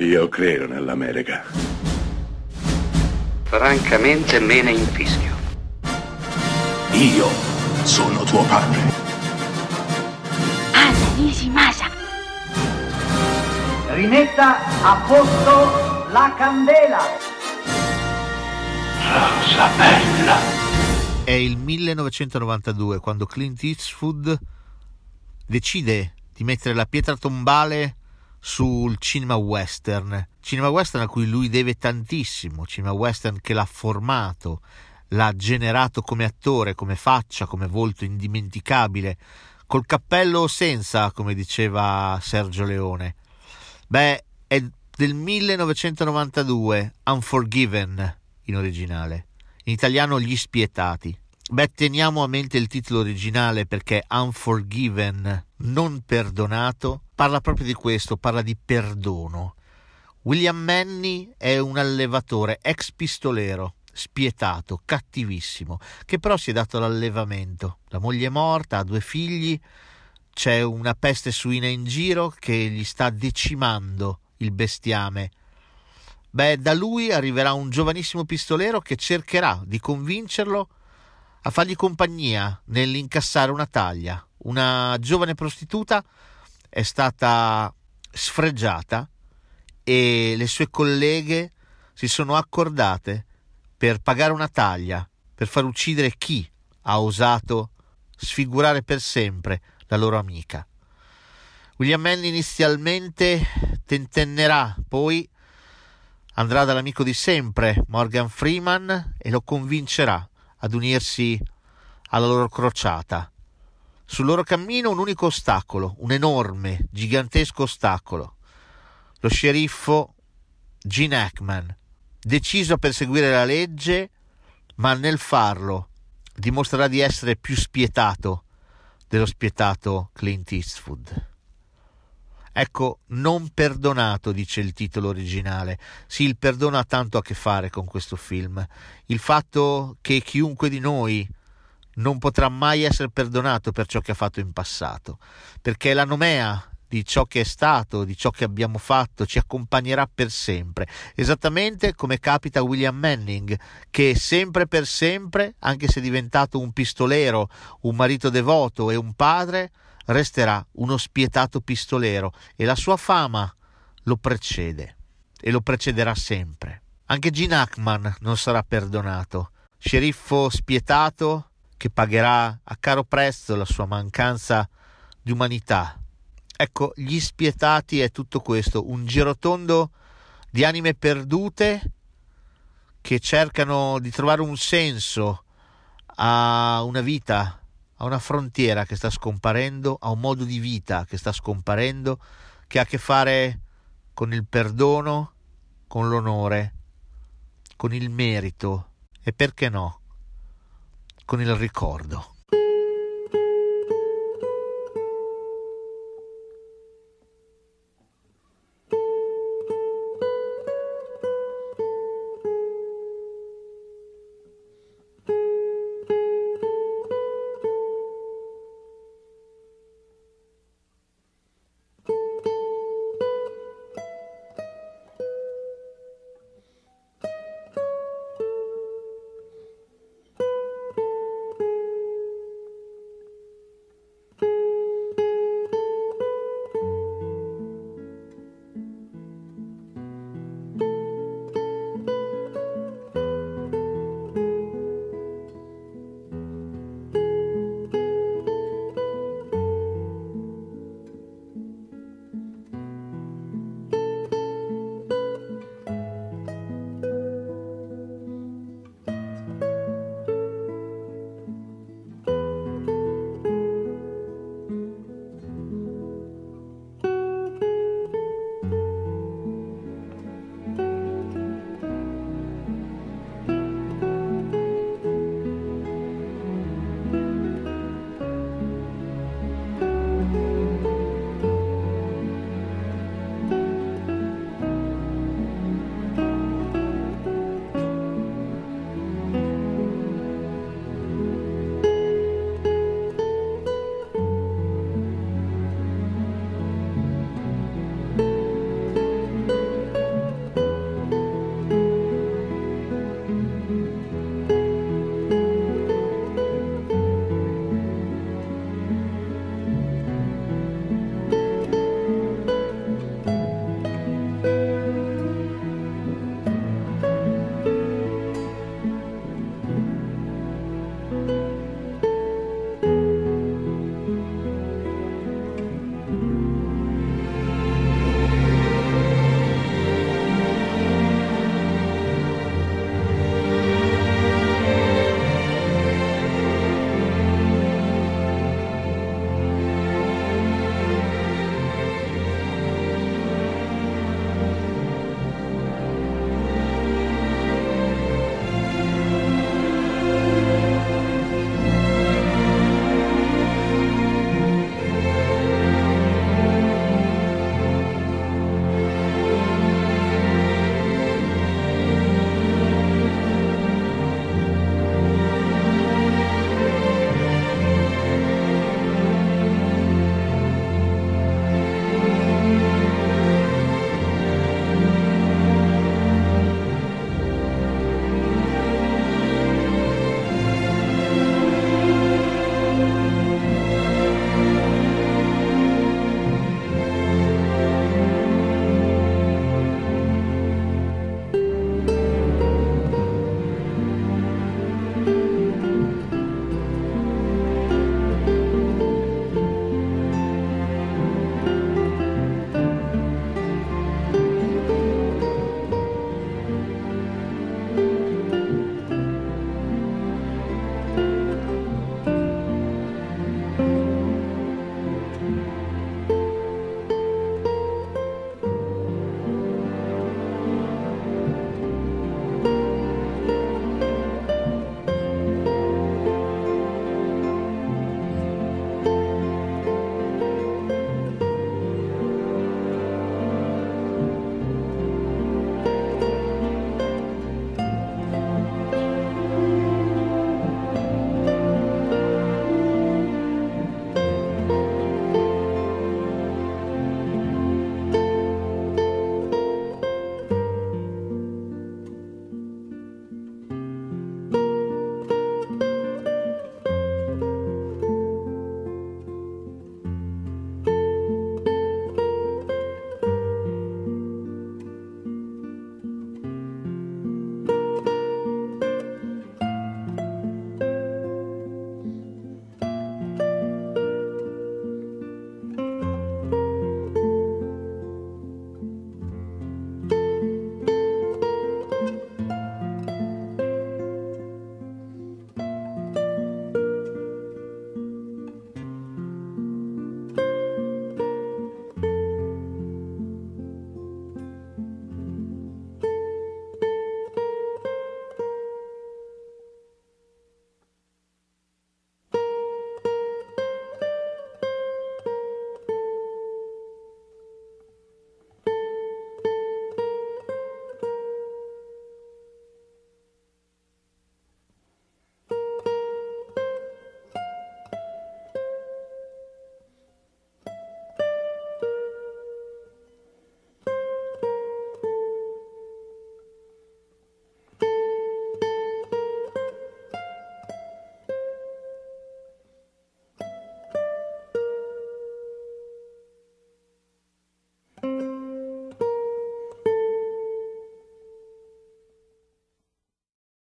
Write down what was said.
Io credo nell'America. Francamente me ne infischio. Io sono tuo padre. Anna Nishimasa. Rimetta a posto la candela. Rosa bella. È il 1992 quando Clint Eastwood decide di mettere la pietra tombale sul cinema western, cinema western a cui lui deve tantissimo, cinema western che l'ha formato, l'ha generato come attore, come faccia, come volto indimenticabile, col cappello senza, come diceva Sergio Leone. Beh, è del 1992, Unforgiven in originale, in italiano Gli Spietati. Beh, teniamo a mente il titolo originale perché Unforgiven, non perdonato, parla proprio di questo, parla di perdono. William Manny è un allevatore, ex pistolero, spietato, cattivissimo, che però si è dato l'allevamento. La moglie è morta, ha due figli, c'è una peste suina in giro che gli sta decimando il bestiame. Beh, da lui arriverà un giovanissimo pistolero che cercherà di convincerlo a fargli compagnia nell'incassare una taglia. Una giovane prostituta è stata sfregiata e le sue colleghe si sono accordate per pagare una taglia, per far uccidere chi ha osato sfigurare per sempre la loro amica. William Mann inizialmente tentennerà, poi andrà dall'amico di sempre, Morgan Freeman, e lo convincerà ad unirsi alla loro crociata. Sul loro cammino un unico ostacolo, un enorme, gigantesco ostacolo. Lo sceriffo Gene Hackman, deciso a perseguire la legge, ma nel farlo dimostrerà di essere più spietato dello spietato Clint Eastwood. Ecco, non perdonato, dice il titolo originale. Sì, il perdono ha tanto a che fare con questo film. Il fatto che chiunque di noi non potrà mai essere perdonato per ciò che ha fatto in passato, perché la nomea di ciò che è stato, di ciò che abbiamo fatto, ci accompagnerà per sempre, esattamente come capita a William Manning, che sempre per sempre, anche se diventato un pistolero, un marito devoto e un padre, resterà uno spietato pistolero e la sua fama lo precede e lo precederà sempre. Anche Gene Hackman non sarà perdonato, sceriffo spietato che pagherà a caro prezzo la sua mancanza di umanità. Ecco, gli spietati è tutto questo, un girotondo di anime perdute che cercano di trovare un senso a una vita a una frontiera che sta scomparendo, a un modo di vita che sta scomparendo, che ha a che fare con il perdono, con l'onore, con il merito e perché no, con il ricordo.